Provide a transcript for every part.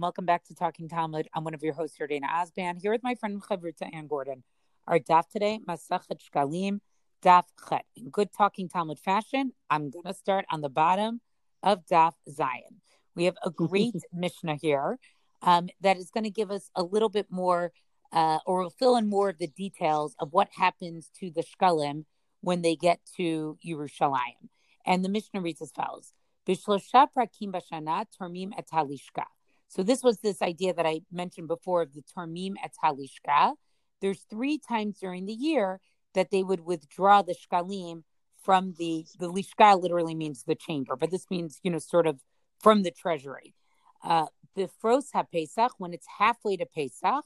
Welcome back to Talking Talmud. I'm one of your hosts, Dana Osban, here with my friend Chavruta Anne Gordon. Our daf today, Masachet Shkalim, daf Chet. In good Talking Talmud fashion, I'm going to start on the bottom of daf Zayin. We have a great Mishnah here um, that is going to give us a little bit more, uh, or will fill in more of the details of what happens to the Shkalim when they get to Yerushalayim. And the Mishnah reads as follows. Bishlosha prakim bashana tormim et halishka. So this was this idea that I mentioned before of the tormim et halishka. There's three times during the year that they would withdraw the shkalim from the the lishka literally means the chamber, but this means you know sort of from the treasury. Uh, Bifros HaPesach, when it's halfway to Pesach.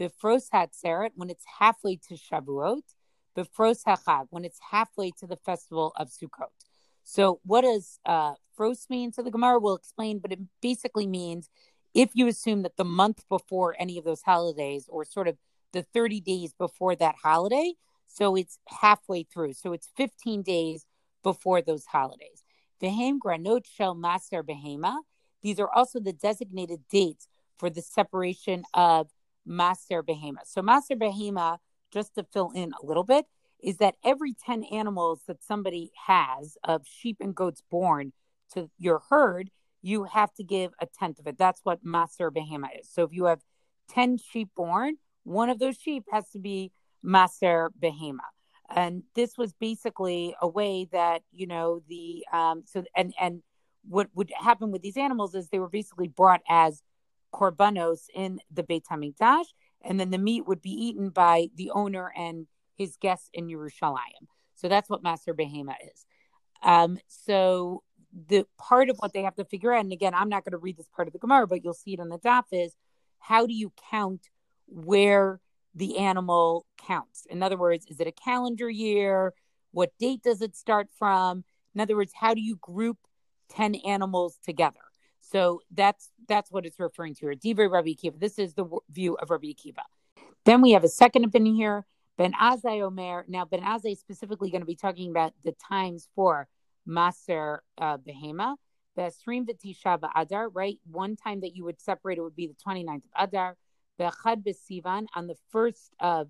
Bifros HaTzeret, when it's halfway to Shavuot. Bifros HaChag, when it's halfway to the festival of Sukkot. So, what does uh, frost mean? So, the Gemara will explain, but it basically means if you assume that the month before any of those holidays, or sort of the 30 days before that holiday, so it's halfway through. So, it's 15 days before those holidays. Vehem granot shel maser behema. These are also the designated dates for the separation of maser behema. So, maser behema, just to fill in a little bit, is that every 10 animals that somebody has of sheep and goats born to your herd, you have to give a tenth of it. That's what Maser Behema is. So if you have 10 sheep born, one of those sheep has to be Maser Behema. And this was basically a way that, you know, the, um, so, and, and what would happen with these animals is they were basically brought as korbanos in the Beit HaMikdash, and then the meat would be eaten by the owner and his guests in Yerushalayim. So that's what Maser Behema is. Um, so the part of what they have to figure out, and again, I'm not going to read this part of the Gemara, but you'll see it on the daf, is how do you count where the animal counts? In other words, is it a calendar year? What date does it start from? In other words, how do you group 10 animals together? So that's that's what it's referring to here. Divrei Rabbi Akiva. This is the view of Rabbi Akiva. Then we have a second opinion here Ben Azai Omer. Now, Ben Azai is specifically going to be talking about the times for Maser uh, Behema. The Srim V'Tisha Adar, right? One time that you would separate it would be the 29th of Adar. Bechad B'Sivan on the first of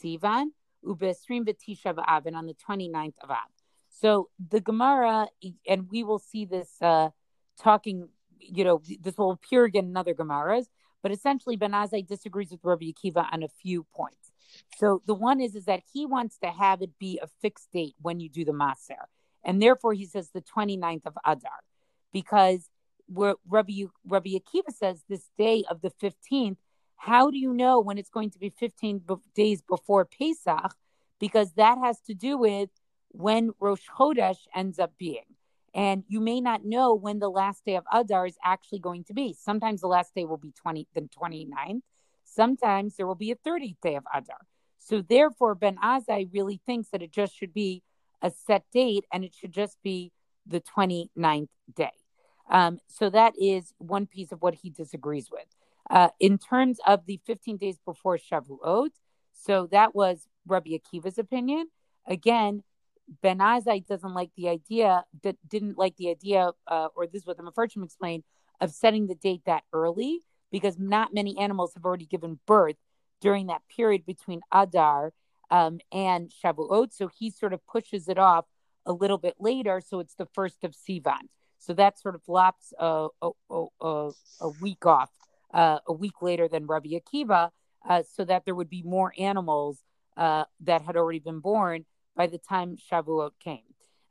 Sivan. Ubesrim V'Tisha B'Av and on the 29th of Av. So the Gemara, and we will see this uh, talking, you know, this will appear again in other Gemaras, but essentially Ben Azai disagrees with Rabbi Akiva on a few points. So the one is is that he wants to have it be a fixed date when you do the maser, and therefore he says the 29th of Adar, because where Rabbi Rabbi Akiva says this day of the 15th. How do you know when it's going to be 15 days before Pesach? Because that has to do with when Rosh Chodesh ends up being. And you may not know when the last day of Adar is actually going to be. Sometimes the last day will be 20, the 29th. Sometimes there will be a 30th day of Adar. So therefore, Ben Azai really thinks that it just should be a set date and it should just be the 29th day. Um, so that is one piece of what he disagrees with. Uh, in terms of the 15 days before Shavuot, so that was Rabbi Akiva's opinion. Again, Ben Azai doesn't like the idea, that didn't like the idea, uh, or this is what the Mefarshim explained, of setting the date that early because not many animals have already given birth during that period between Adar um, and Shavuot. So he sort of pushes it off a little bit later. So it's the first of Sivan. So that sort of lops a, a, a, a week off, uh, a week later than Rabbi Akiva, uh, so that there would be more animals uh, that had already been born by the time Shavuot came.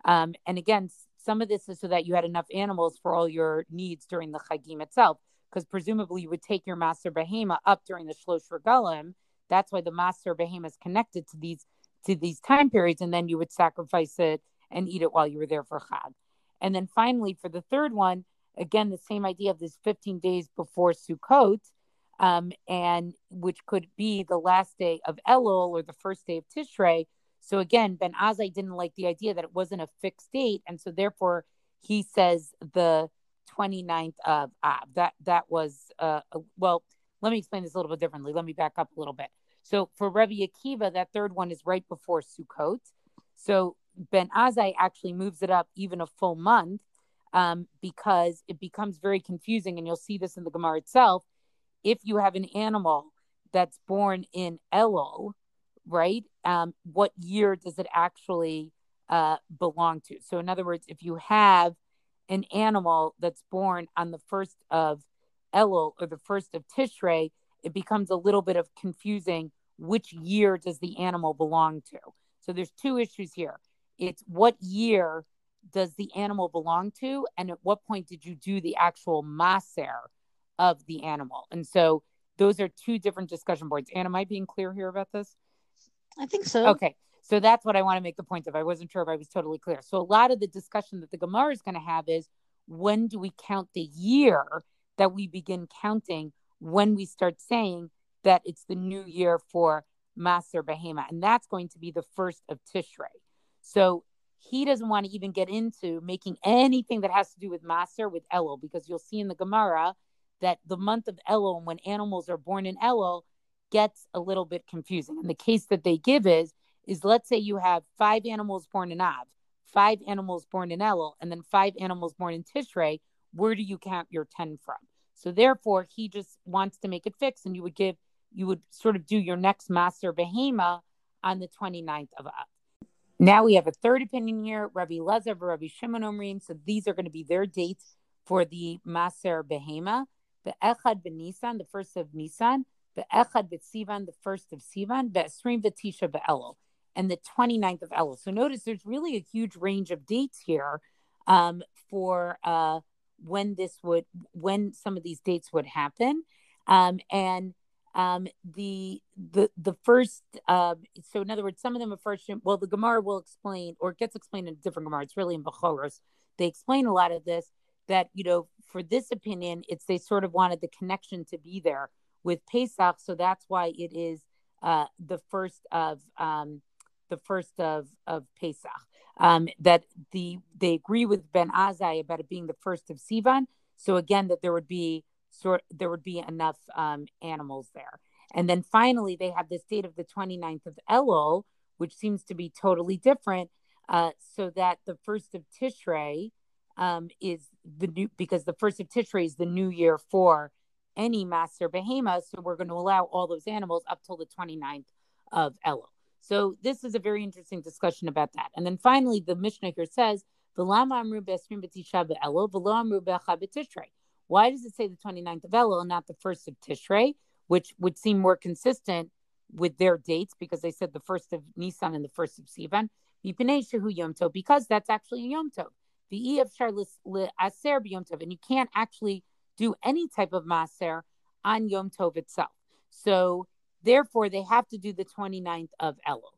Um, and again, some of this is so that you had enough animals for all your needs during the Chagim itself because presumably you would take your maser behema up during the shlosh regalim. That's why the maser behema is connected to these to these time periods, and then you would sacrifice it and eat it while you were there for Chag. And then finally, for the third one, again the same idea of this 15 days before Sukkot, um, and which could be the last day of Elul or the first day of Tishrei. So again, Ben Azai didn't like the idea that it wasn't a fixed date, and so therefore he says the 29th of Av. That that was uh, well. Let me explain this a little bit differently. Let me back up a little bit. So for Rabbi Akiva, that third one is right before Sukkot. So Ben Azai actually moves it up even a full month, um, because it becomes very confusing. And you'll see this in the Gemara itself. If you have an animal that's born in Elul, right? Um, what year does it actually uh, belong to? So, in other words, if you have an animal that's born on the first of Elul or the first of Tishrei, it becomes a little bit of confusing. Which year does the animal belong to? So, there's two issues here. It's what year does the animal belong to, and at what point did you do the actual maser of the animal? And so, those are two different discussion boards. Anna, am I being clear here about this? I think so. Okay. So that's what I want to make the point of. I wasn't sure if I was totally clear. So a lot of the discussion that the Gemara is going to have is when do we count the year that we begin counting when we start saying that it's the new year for Maser Behema. And that's going to be the first of Tishrei. So he doesn't want to even get into making anything that has to do with Maser with Elul, because you'll see in the Gemara that the month of Elul, when animals are born in Elul, gets a little bit confusing. And the case that they give is is let's say you have five animals born in Av, five animals born in Elul, and then five animals born in Tishrei. Where do you count your 10 from? So therefore, he just wants to make it fix, and you would give, you would sort of do your next maser behema on the 29th of Av. Now we have a third opinion here, Rabbi Lezer, Rabbi Shimon Omrim. So these are going to be their dates for the maser behema. The Echad ben Nisan, the first of Nisan, the Echad bet Sivan, the first of Sivan, the Esrim Tisha be'elul and the 29th of Elul. So notice there's really a huge range of dates here um, for uh, when this would, when some of these dates would happen. Um, and um, the the the first, uh, so in other words, some of them are first. Well, the Gemara will explain, or it gets explained in a different Gemara. It's really in Bechoros. They explain a lot of this. That you know, for this opinion, it's they sort of wanted the connection to be there with Pesach, so that's why it is uh, the first of um, the first of of Pesach. Um, that the they agree with Ben Azai about it being the first of Sivan. So again, that there would be sort there would be enough um, animals there. And then finally, they have this date of the 29th of Elul, which seems to be totally different. Uh, so that the first of Tishrei um, is the new because the first of Tishrei is the new year for any maser behema. So we're going to allow all those animals up till the 29th of Elul. So this is a very interesting discussion about that. And then finally, the Mishnah here says, Why does it say the 29th of Elul and not the first of Tishrei, which would seem more consistent with their dates because they said the first of Nisan and the first of Sivan? Because that's actually a Yom Tov. The E of aser Yom Tov, and you can't actually do any type of maser on Yom Tov itself. So Therefore, they have to do the 29th of Elul.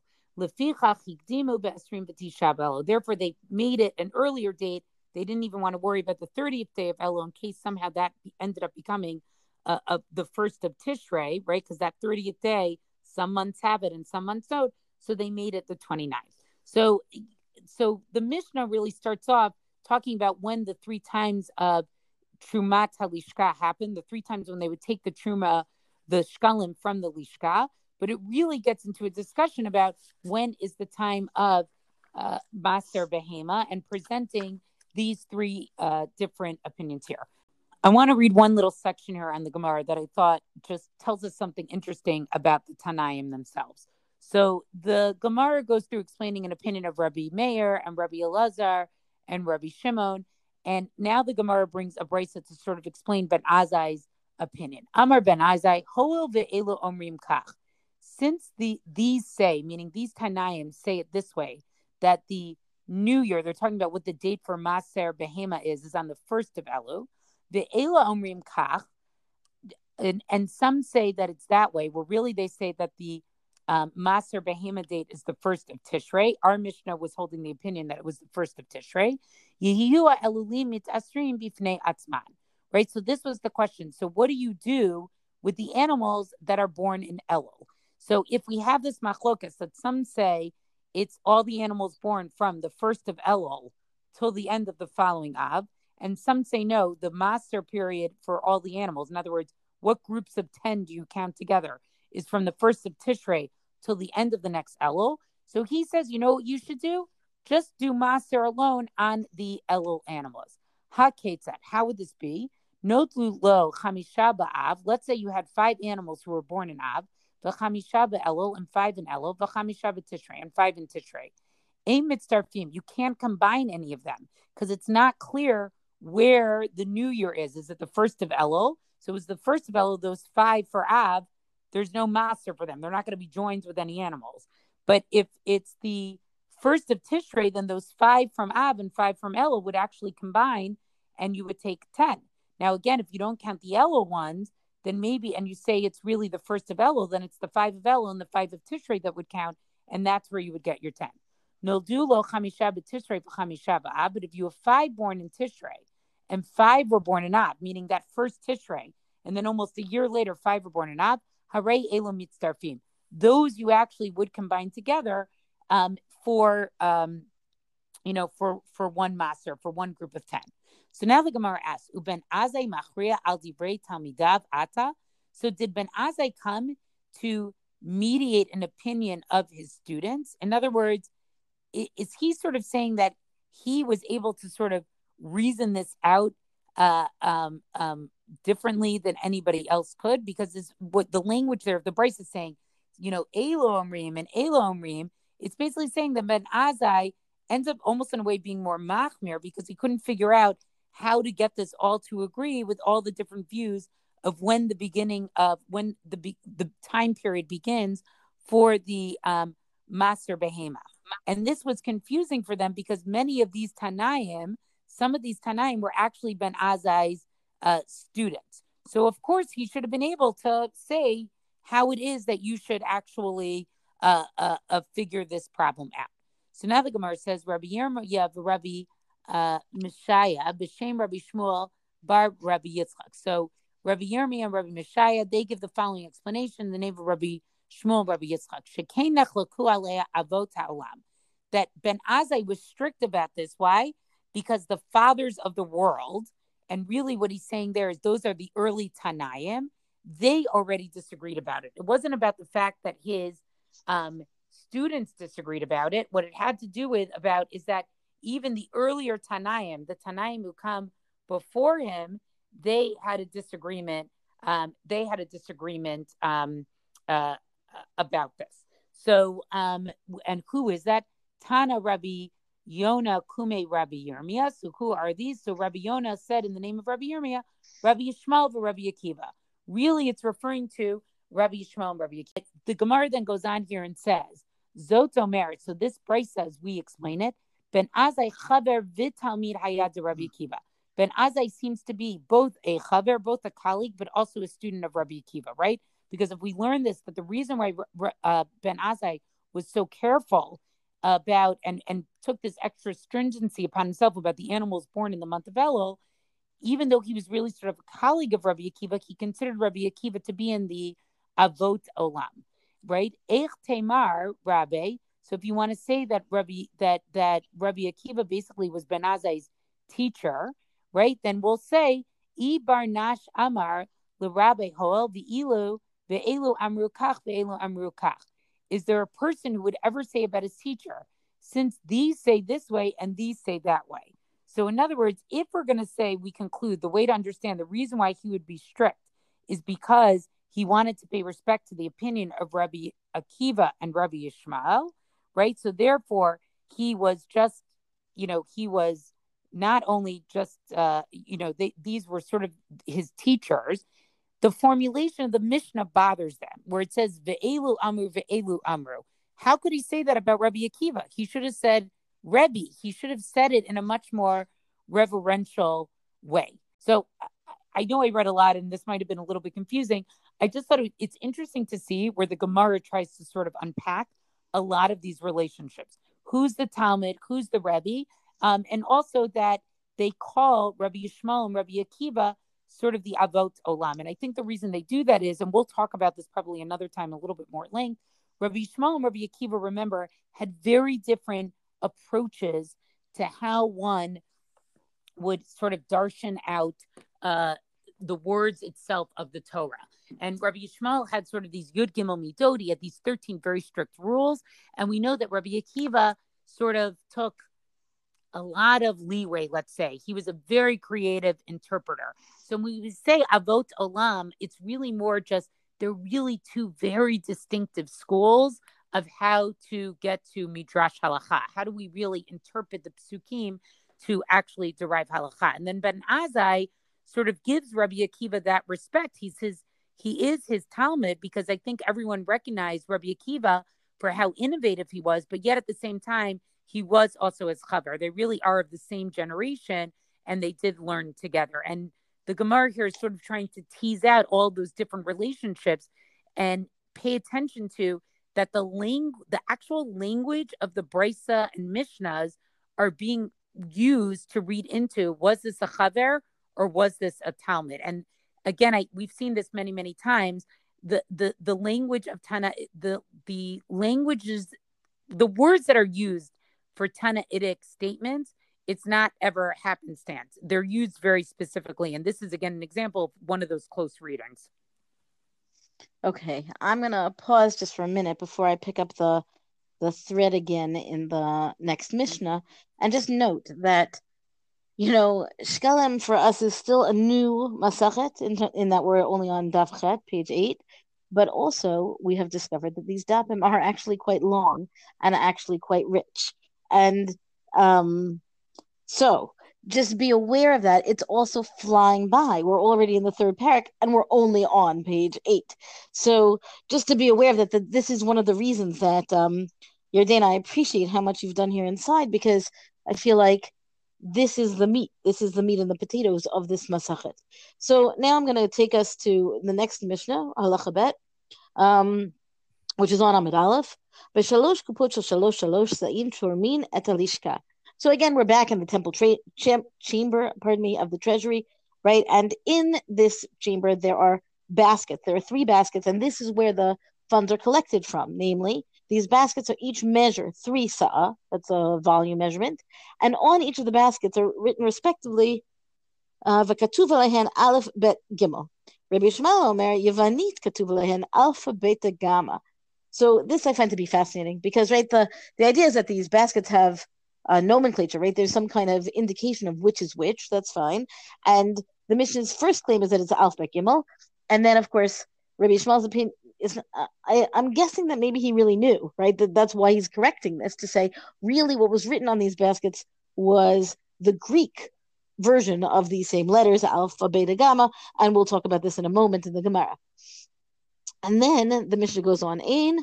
Therefore, they made it an earlier date. They didn't even want to worry about the 30th day of Elul in case somehow that ended up becoming uh, uh, the first of Tishrei, right? Because that 30th day, some months have it and some months don't. So they made it the 29th. So, so the Mishnah really starts off talking about when the three times of Trumat Halishka happened, the three times when they would take the Truma the shkalim from the lishka, but it really gets into a discussion about when is the time of uh, maser behema and presenting these three uh, different opinions here. I want to read one little section here on the Gemara that I thought just tells us something interesting about the Tanaim themselves. So the Gemara goes through explaining an opinion of Rabbi Meir and Rabbi Elazar and Rabbi Shimon. And now the Gemara brings a brisa to sort of explain Ben Azai's opinion. Amar ben Azai, Hoel omrim kach. Since the these say, meaning these Tanaim say it this way, that the new year, they're talking about what the date for Maser Behema is, is on the first of Elu. Ve'ela omrim kach. And, and some say that it's that way, where really they say that the um, Maser Behema date is the first of Tishrei. Our Mishnah was holding the opinion that it was the first of Tishrei. Yehiyu elulim mitasrim bifnei atzman right? So this was the question. So what do you do with the animals that are born in Elul? So if we have this machlokas that some say it's all the animals born from the first of Elul till the end of the following Av, and some say no, the maser period for all the animals. In other words, what groups of 10 do you count together? Is from the first of Tishrei till the end of the next Elul. So he says, you know what you should do? Just do maser alone on the Elul animals. Haketzat. How would this be? Notlu lo chamisha ba'av. Let's say you had five animals who were born in Av, v'chamisha ba'elul, and five in Elul, v'chamisha b'tishrei, and five in Tishrei. Aim mitzarfim. You can't combine any of them because it's not clear where the new year is. Is it the first of Elul? So it was the first of Elul, those five for Av. There's no maser for them. They're not going to be joined with any animals. But if it's the first of Tishrei, then those five from Av and five from Elul would actually combine and you would take 10. Now, again, if you don't count the Elul ones, then maybe, and you say it's really the first of Elul, then it's the five of Elul and the five of Tishrei that would count, and that's where you would get your 10. Noldulo chamisha b'tishrei v'chamisha b'ab. But if you have five born in Tishrei and five were born in Ab, meaning that first Tishrei, and then almost a year later, five were born in Ab, haray elo mitzdarfim. Those you actually would combine together um, for, um, you know, for for one maser, for one group of ten. So now the Gemara asks, "Uben Azai machria al divrei talmidav ata." So did Ben Azai come to mediate an opinion of his students? In other words, is he sort of saying that he was able to sort of reason this out uh, um, um, differently than anybody else could? Because this, what the language there of the Brisa is saying, you know, Elo Omrim and Elo Omrim, it's basically saying that Ben Azai ends up almost in a way being more machmir because he couldn't figure out how to get this all to agree with all the different views of when the beginning of when the the time period begins for the um, maser behema. And this was confusing for them because many of these Tanaim, some of these Tanaim were actually Ben Azai's uh, students. So, of course, he should have been able to say how it is that you should actually uh, uh, uh figure this problem out. So now the Gemara says, Rabbi Yirmiyah, the Rabbi uh, Mishaya, B'Shem Rabbi Shmuel, Bar Rabbi Yitzchak. So Rabbi Yirmiyah and Rabbi Mishaya, they give the following explanation the name of Rabbi Shmuel Rabbi Yitzchak, that Ben Azai was strict about this. Why? Because the fathers of the world, and really what he's saying there is those are the early Tanaim, they already disagreed about it. It wasn't about the fact that his um, students disagreed about it. What it had to do with about is that even the earlier Tanaim, the Tanaim who come before him, they had a disagreement. Um, they had a disagreement um, uh, about this. So, um, and who is that? Tana Rabbi Yona Kume Rabbi Yirmiyah. So, who are these? So, Rabbi Yona said in the name of Rabbi Yirmiyah, Rabbi Yishmael Rabbi Akiva. Really, it's referring to Rabbi Yishmael and Rabbi Akiva. The Gemara then goes on here and says, Zoto merit. So, this Brisa says, we explain it. Ben Azai Chaber Vitalmid Hayad Rabbi Akiva. Ben Azai seems to be both a chaver, both a colleague, but also a student of Rabbi Akiva, right? Because if we learn this, that the reason why uh, Ben Azai was so careful about and and took this extra stringency upon himself about the animals born in the month of Elul, even though he was really sort of a colleague of Rabbi Akiva, he considered Rabbi Akiva to be in the Avot Olam, right? Eich Temar Rabbi. So if you want to say that Rabbi that that Rabbi Akiva basically was Ben Azai's teacher, right? Then we'll say Ibar Nash Amar Rabbi Hoel amru kach, ve'elu amru kach. Is there a person who would ever say about his teacher, since these say this way and these say that way? So, in other words, if we're going to say we conclude the way to understand the reason why he would be strict is because he wanted to pay respect to the opinion of Rabbi Akiva and Rabbi Ishmael, right? So, therefore, he was just, you know, he was not only just, uh, you know, they, these were sort of his teachers, the formulation of the Mishnah bothers them, where it says ve'elu amru ve'elu amru. How could he say that about Rabbi Akiva? He should have said Rebbe. He should have said it in a much more reverential way. So I know I read a lot, and this might have been a little bit confusing. I just thought it's interesting to see where the Gemara tries to sort of unpack a lot of these relationships. Who's the Talmid? Who's the Rebbe? Um, and also that they call Rabbi Yishmael and Rabbi Akiva sort of the avot olam. And I think the reason they do that is, and we'll talk about this probably another time, a little bit more at length. Rabbi Yishmael and Rabbi Akiva, remember, had very different approaches to how one would sort of darshan out uh, the words itself of the Torah. And Rabbi Yishmael had sort of these Yud Gimel Midot, he had these 13 very strict rules. And we know that Rabbi Akiva sort of took a lot of leeway, let's say. He was a very creative interpreter. So when we say Avot Olam, it's really more just they're really two very distinctive schools of how to get to Midrash Halacha. How do we really interpret the psukim to actually derive halacha? And then Ben Azai sort of gives Rabbi Akiva that respect. He's his he is his Talmid because I think everyone recognized Rabbi Akiva for how innovative he was, but yet at the same time, he was also his chaver. They really are of the same generation and they did learn together. And the Gemara here is sort of trying to tease out all those different relationships and pay attention to that the ling- the actual language of the Brisa and Mishnahs are being used to read into was this a chaver or was this a Talmid? And again, I we've seen this many many times. The the the language of Tana the the languages the words that are used for Tanaitic statements it's not ever happenstance. They're used very specifically. And this is, again, an example of one of those close readings. Okay, I'm going to pause just for a minute before I pick up the the thread again in the next mm-hmm. Mishnah and just note that you know, Shkelem for us is still a new Masachet in, in that we're only on Daf Chet, page 8, but also we have discovered that these Dapim are actually quite long and actually quite rich. And um, so just be aware of that. It's also flying by. We're already in the third parak and we're only on page eight. So just to be aware of that, that this is one of the reasons that um, Yardena, I appreciate how much you've done here inside because I feel like this is the meat. This is the meat and the potatoes of this masachet. So now I'm going to take us to the next Mishnah, Halachabet, um, which is on Amud Aleph. Shalosh shalosh. So again, we're back in the temple tra- chamber, pardon me, of the treasury, right? And in this chamber, there are baskets. There are three baskets, and this is where the funds are collected from. Namely, these baskets are each measure three sa'a, that's a volume measurement, and on each of the baskets are written respectively, uh, v'katuv lehen aleph bet gimel. Rabbi Shmuel Omer Yavanit katuv lehen alpha beta gamma. So this I find to be fascinating because right the the idea is that these baskets have uh, nomenclature, right? There's some kind of indication of which is which. That's fine. And the Mishnah's first claim is that it's Alf Gimel, and then of course Rabbi Shmuel's opinion is. Uh, I, I'm guessing that maybe he really knew, right? That that's why he's correcting this to say really what was written on these baskets was the Greek version of these same letters, alpha, beta, gamma, and we'll talk about this in a moment in the Gemara. And then the Mishnah goes on, Ain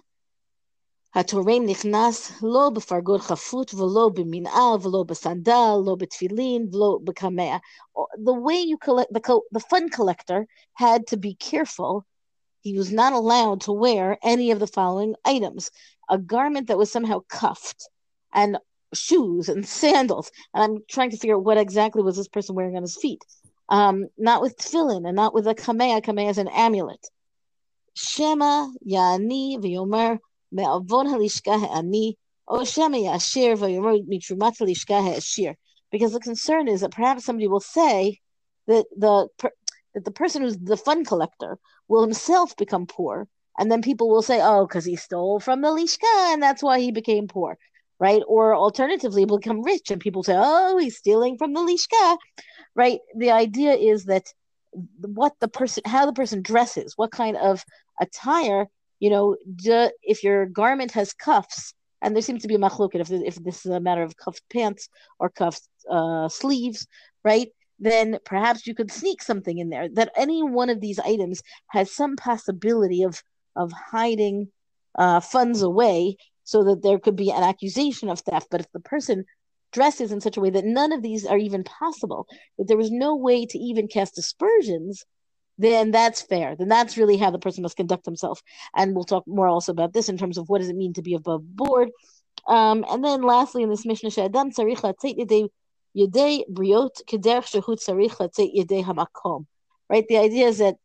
התורם נכנס לא בפרגוד חפות ולא במנעל ולא בסנדל, לא בתפילין ולא בקמע. The way you collect, the, the fund collector had to be careful. he was not allowed to wear any of the following items a garment that was somehow cuffed, and shoes and sandals. And I'm trying to figure out what exactly was this person wearing on his feet. Um, not with tefillin and not with a kamea. Kamea is an amulet. Shema yani v'yomer me'avon halishka ha'ani o shema yashir mitrumat halishka. Because the concern is that perhaps somebody will say that the that the person who's the fund collector will himself become poor, and then people will say, "Oh, because he stole from the lishka, and that's why he became poor." Right? Or alternatively, become rich, and people say, "Oh, he's stealing from the lishka." Right? The idea is that what the person, how the person dresses, what kind of attire you know, do, if your garment has cuffs, and there seems to be a machloket if, if this is a matter of cuffed pants or cuffed uh, sleeves, right? Then perhaps you could sneak something in there. That any one of these items has some possibility of of hiding uh, funds away, so that there could be an accusation of theft. But if the person dresses in such a way that none of these are even possible, that there was no way to even cast aspersions, then that's fair. Then that's really how the person must conduct himself. And we'll talk more also about this in terms of what does it mean to be above board. Um, and then lastly, in this Mishnah, latzeit yedei briot kederch yedei hamakom. Right? The idea is that,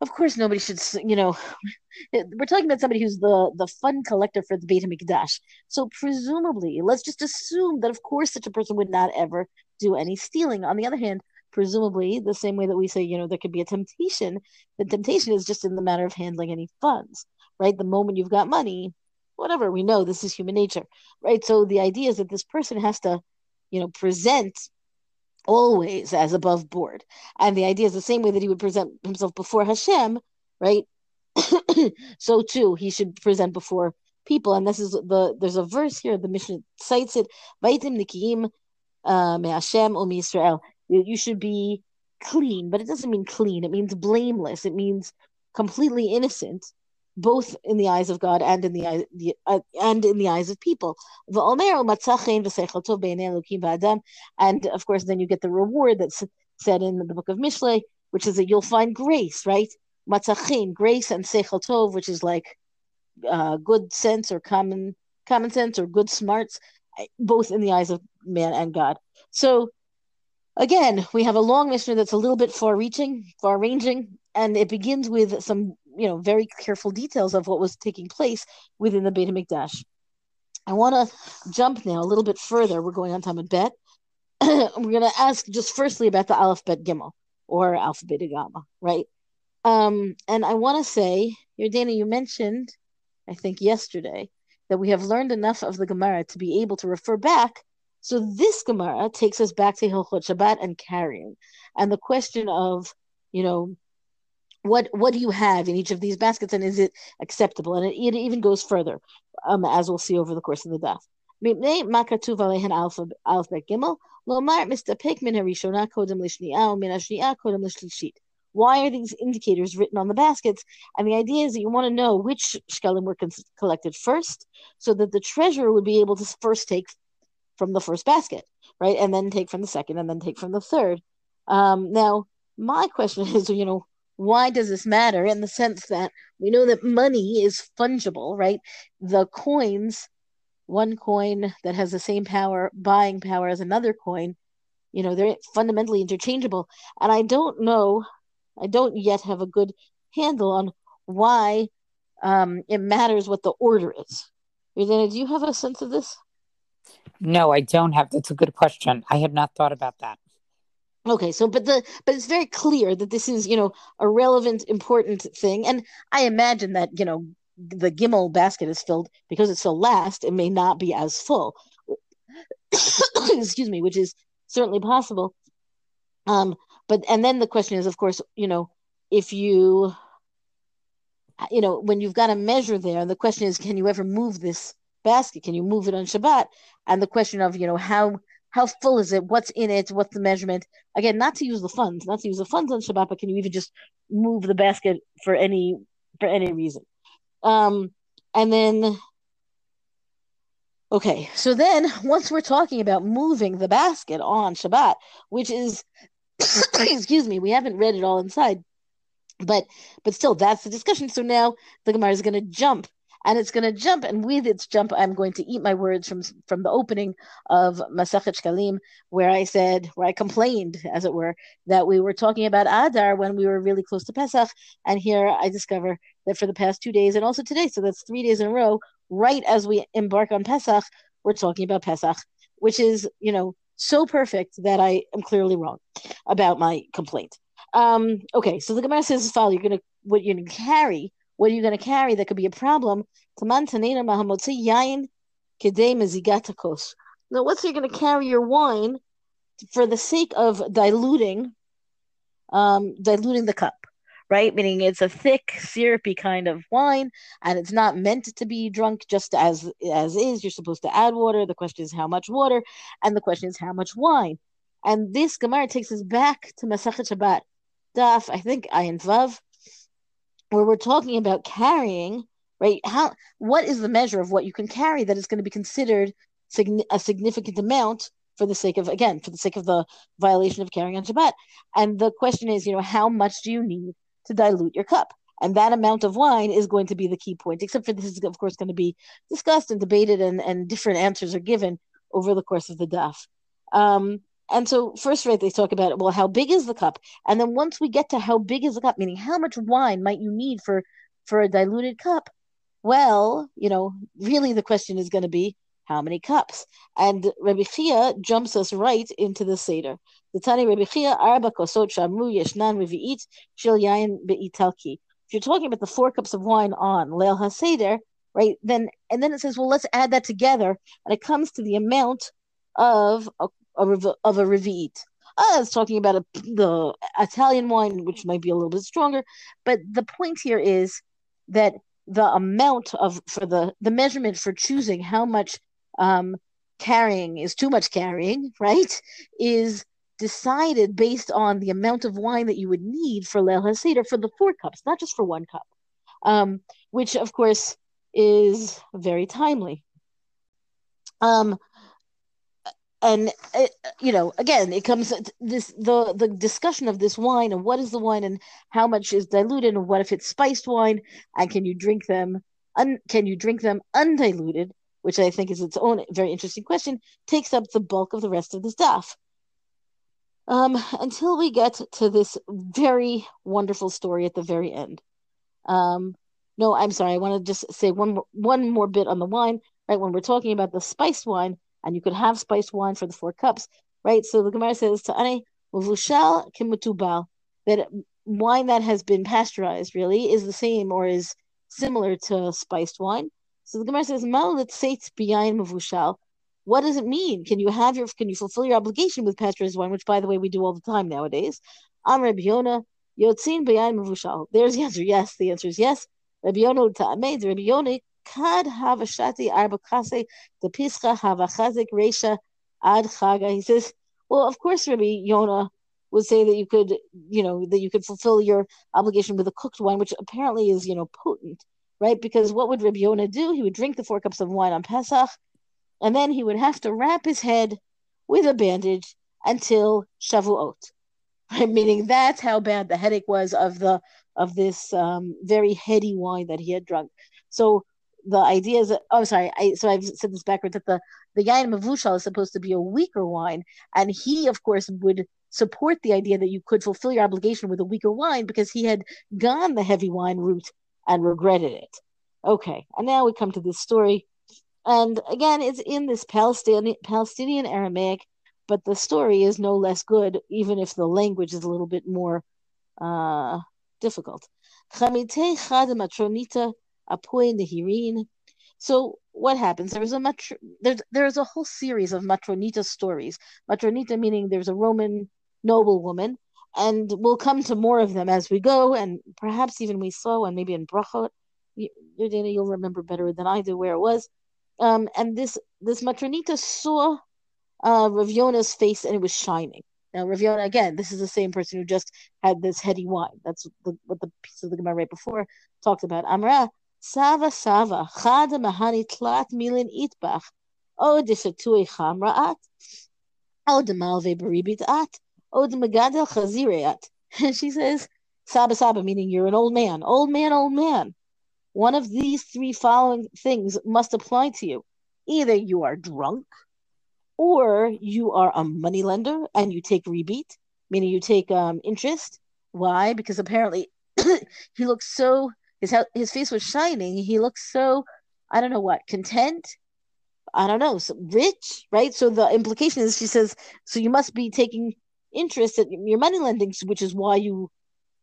of course, nobody should, you know, we're talking about somebody who's the, the fund collector for the Beit HaMikdash. So presumably, let's just assume that, of course, such a person would not ever do any stealing. On the other hand, presumably the same way that we say you know there could be a temptation the temptation is just in the matter of handling any funds right the moment you've got money whatever we know this is human nature right so the idea is that this person has to you know, present always as above board. And the idea is the same way that he would present himself before Hashem, right? so too he should present before people. And this is the there's a verse here, the Mishnah cites it, Vaitim Nikiim uh, Hashem Om Israel. You should be clean, but it doesn't mean clean. It means blameless. It means completely innocent both in the eyes of God and in the eyes uh, and in the eyes of people. And of course, then you get the reward that's said in the book of Mishle, which is that you'll find grace, right? Matzachin, grace and sechel tov, which is like uh, good sense or common common sense or good smarts, both in the eyes of man and God. So again, we have a long Mishnah that's a little bit far reaching, far ranging, and it begins with some you know very careful details of what was taking place within the Beit Hamikdash. I want to jump now a little bit further. We're going on Tamid Bet. We're going to ask just firstly about the Aleph Bet Gimel or Alpha Beta Gamma, right? Um, and I want to say, Dana, you mentioned, I think yesterday, that we have learned enough of the Gemara to be able to refer back. So this Gemara takes us back to Hilchot Shabbat and carrying, and the question of, you know, what what do you have in each of these baskets and is it acceptable and it, it even goes further um, as we'll see over the course of the daf why are these indicators written on the baskets? And the idea is that you want to know which shkelim were collected first, so that the treasurer would be able to first take from the first basket, right, and then take from the second, and then take from the third. Um, now, my question is, you know, why does this matter in the sense that we know that money is fungible, right? The coins, one coin that has the same power, buying power as another coin, you know, they're fundamentally interchangeable. And I don't know, I don't yet have a good handle on why um, it matters what the order is. Yardena, do you have a sense of this? No, I don't have. That's a good question. I had not thought about that. Okay, so but the but it's very clear that this is you know a relevant, important thing, and I imagine that you know the Gimel basket is filled because it's so last. It may not be as full. Excuse me, which is certainly possible. Um, but and then the question is, of course, you know, if you, you know, when you've got a measure there, the question is, can you ever move this basket? Can you move it on Shabbat? And the question of, you know, how how full is it? What's in it? What's the measurement? Again, not to use the funds, not to use the funds on Shabbat, but can you even just move the basket for any for any reason? Um, and then, okay, so then once we're talking about moving the basket on Shabbat, which is, excuse me, we haven't read it all inside, but but still, that's the discussion. So now the Gemara is going to jump and it's going to jump. And with its jump, I'm going to eat my words from from the opening of Masachet Shkalim, where I said, where I complained, as it were, that we were talking about Adar when we were really close to Pesach, and here I discover that for the past two days and also today, so that's three days in a row, right as we embark on Pesach, we're talking about Pesach, which is you know so perfect that I am clearly wrong about my complaint. Um, okay, so the Gemara says as follows: You're gonna what you're gonna carry what are you going to carry that could be a problem? Now, what's you're going to carry your wine for the sake of diluting, um, diluting the cup, right? Meaning it's a thick, syrupy kind of wine, and it's not meant to be drunk just as as is. You're supposed to add water. The question is how much water, and the question is how much wine. And this Gemara takes us back to Masachet Shabbat, Daf, I think Ayin Vav, where we're talking about carrying, right? How what is the measure of what you can carry that is going to be considered a significant amount for the sake of again for the sake of the violation of carrying on Shabbat? And the question is, you know, how much do you need to dilute your cup? And that amount of wine is going to be the key point, except for this is, of course, going to be discussed and debated, and, and different answers are given over the course of the daf. Um, and so first rate, they talk about well how big is the cup? And then once we get to how big is the cup meaning how much wine might you need for for a diluted cup? Well you know really the question is going to be how many cups? And Rabbi Chiya jumps us right into the Seder. The Tani Rabbi Chiya arba kosot shamu yeshnan revi'it shil yain be'italki. If you're talking about the four cups of wine on Leil HaSeder right then and then it says well let's add that together and it comes to the amount of a, of a revi'it. I was talking about a, the Italian wine, which might be a little bit stronger. But the point here is that the amount of for the the measurement for choosing how much um, carrying is too much carrying, right? Is decided based on the amount of wine that you would need for Leil HaSeder for the four cups, not just for one cup, um, which of course is very timely. Um, and it, uh, you know, again, it comes this the the discussion of this wine and what is the wine and how much is diluted and what if it's spiced wine and can you drink them un, can you drink them undiluted, which I think is its own very interesting question, takes up the bulk of the rest of the stuff um, until we get to this very wonderful story at the very end. Um, no, I'm sorry. I want to just say one more, one more bit on the wine. Right when we're talking about the spiced wine, and you could have spiced wine for the four cups, right? So the Gemara says to Ane Muvushal Kimutubal that wine that has been pasteurized really is the same or is similar to spiced wine. So the Gemara says Mal Litzeit Biyain Muvushal what does it mean? Can you have your can you fulfill your obligation with pasteurized wine, which by the way we do all the time nowadays? I'm Rabbi Yonah, Yotzin Bayan Mavushal. There's the answer. Yes, the answer is yes. Ta'amed, Rabbi Yonah Kad Havashati Arba Kase the Pischa Havachazik Resha Ad Chaga. He says, Well, of course Rabbi Yonah would say that you could, you know, that you could fulfill your obligation with a cooked wine, which apparently is, you know, potent, right? Because what would Rabbi Yonah do? He would drink the four cups of wine on Pesach, and then he would have to wrap his head with a bandage until Shavuot. Right? Meaning that's how bad the headache was of the of this um, very heady wine that he had drunk. So the idea is that oh sorry, I so I've said this backwards that the the yain mavushal is supposed to be a weaker wine, and he of course would support the idea that you could fulfill your obligation with a weaker wine because he had gone the heavy wine route and regretted it. Okay, and now we come to this story and again, it's in this Palestinian Palestinian Aramaic, but the story is no less good, even if the language is a little bit more uh, difficult. So what happens? There's a matr- there's there's a whole series of matronita stories. Matronita meaning there's a Roman noblewoman, and we'll come to more of them as we go, and perhaps even we saw one maybe in Brachot. You, Dana, you'll remember better than I do where it was. Um, and this this matronita saw uh, Rav Yonah's face and it was shining. Now, Rav Yonah, again, this is the same person who just had this heady wine. That's the, what the piece of the Gemara right before talked about. Amra, Sava Sava, Chad Mahani Tlat Milin Itbach, O Dishatui Chamraat, O de Malve Baribit At, O de Magadel Chazireat. And she says, Saba Saba, meaning you're an old man, old man, old man. One of these three following things must apply to you. Either you are drunk, or you are a moneylender and you take rebate, meaning you take um, interest. Why? Because apparently he looks so his his face was shining. He looks so I don't know what content. I don't know, so rich, right? So the implication is she says, so you must be taking interest in your money lending, which is why you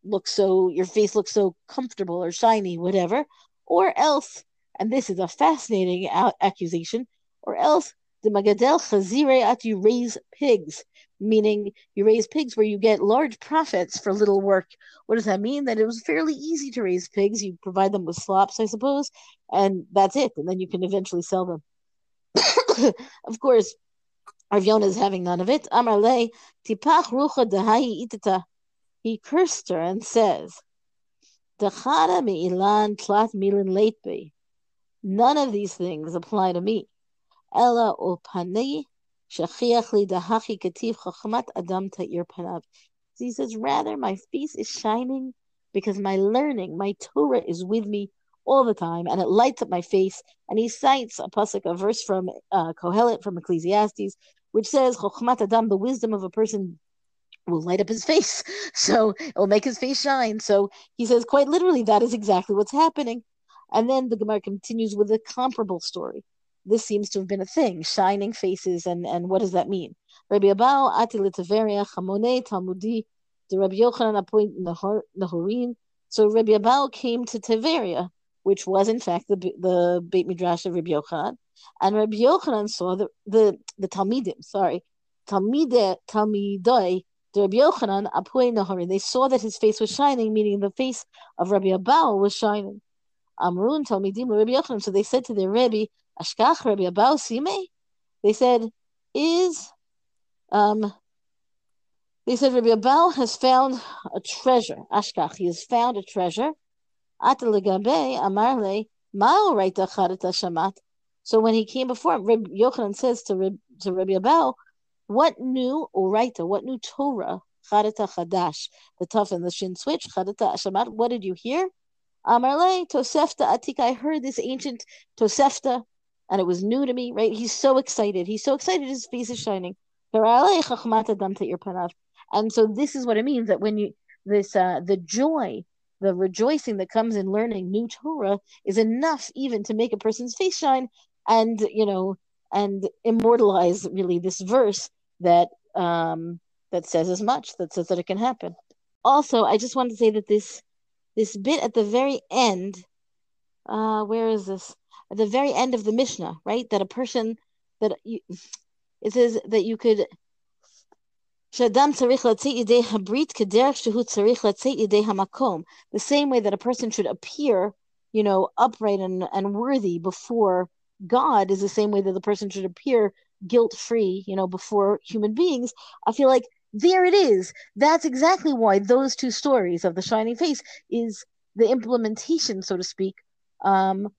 look so your face looks so comfortable or shiny, whatever, or else, and this is a fascinating accusation, or else the magadel chazire at you raise pigs, meaning you raise pigs where you get large profits for little work. What does that mean? That it was fairly easy to raise pigs. You provide them with slops, I suppose, and that's it. And then you can eventually sell them. of course, Rav Yonah is having none of it. Amarle tipach rucha dehayi itata he cursed her and says, Dachara tlat milin leitbe. None of these things apply to me. Ella opani shachiach li dahachi kativ chachmat adam ta'ir panav. He says, rather, my face is shining because my learning, my Torah is with me all the time, and it lights up my face. And he cites a pasuk, a verse from uh, Kohelet from Ecclesiastes, which says, "Chokhmat adam," the wisdom of a person will light up his face. So it will make his face shine. So he says, quite literally, that is exactly what's happening. And then the Gemara continues with a comparable story. This seems to have been a thing, shining faces, and, and what does that mean? Rabbi Abahu, Ati Litaveria, Chamone, Talmudi, the Rabbi Yochanan appoint Nahorin. So Rabbi Abahu came to Tiberia, which was in fact the the Beit Midrash of Rabbi Yochanan. And Rabbi Yochanan saw the the, the Talmidim, sorry, Talmide Talmidoi, the Rabbi Yochanan Apuei Nahari. They saw that his face was shining, meaning the face of Rabbi Abahu was shining. Amrun Talmidim Rabbi Yochanan. So they said to their Rebbe, Ashkach Rabbi Abahu Sime. They said, is um they said Rabbi Abahu has found a treasure. Ashkach, he has found a treasure. Atalegabe Amarle Mao Raita Charata Shamat. So when he came before him, Rabbi Yochanan says to Rabbi, to Rabbi Abahu, what new Oraita, what new Torah, Charata Chadash, the tough and the shin switch, Charata Shamat, what did you hear? Amarle Tosefta Atika, I heard this ancient Tosefta, and it was new to me, right? He's so excited. He's so excited, his face is shining. And so this is what it means that when you this uh, the joy, the rejoicing that comes in learning new Torah is enough even to make a person's face shine and you know and immortalize really this verse that um that says as much that says that it can happen. Also, I just want to say that this this bit at the very end, uh, where is this? At the very end of the Mishnah, right? That a person that you, it says that you could the same way that a person should appear, you know, upright and, and worthy before God is the same way that the person should appear guilt free, you know, before human beings. I feel like there it is. That's exactly why those two stories of the shining face is the implementation, so to speak, um,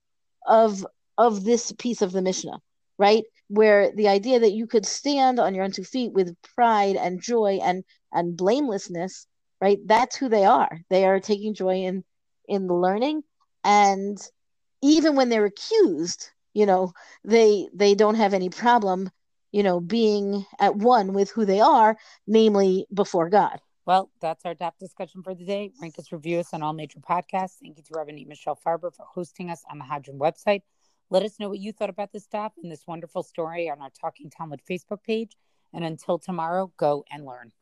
of of this piece of the Mishnah, right? where the idea that you could stand on your own two feet with pride and joy and and blamelessness right? That's who they are. They are taking joy in in the learning. And even when they're accused you know they they don't have any problem you know being at one with who they are namely before god well, that's our daf discussion for the day. Rank us, review us on all major podcasts. Thank you to Rabbanit Michelle Farber for hosting us on the Hadran website. Let us know what you thought about this daf and this wonderful story on our Talking Talmud Facebook page. And until tomorrow, go and learn.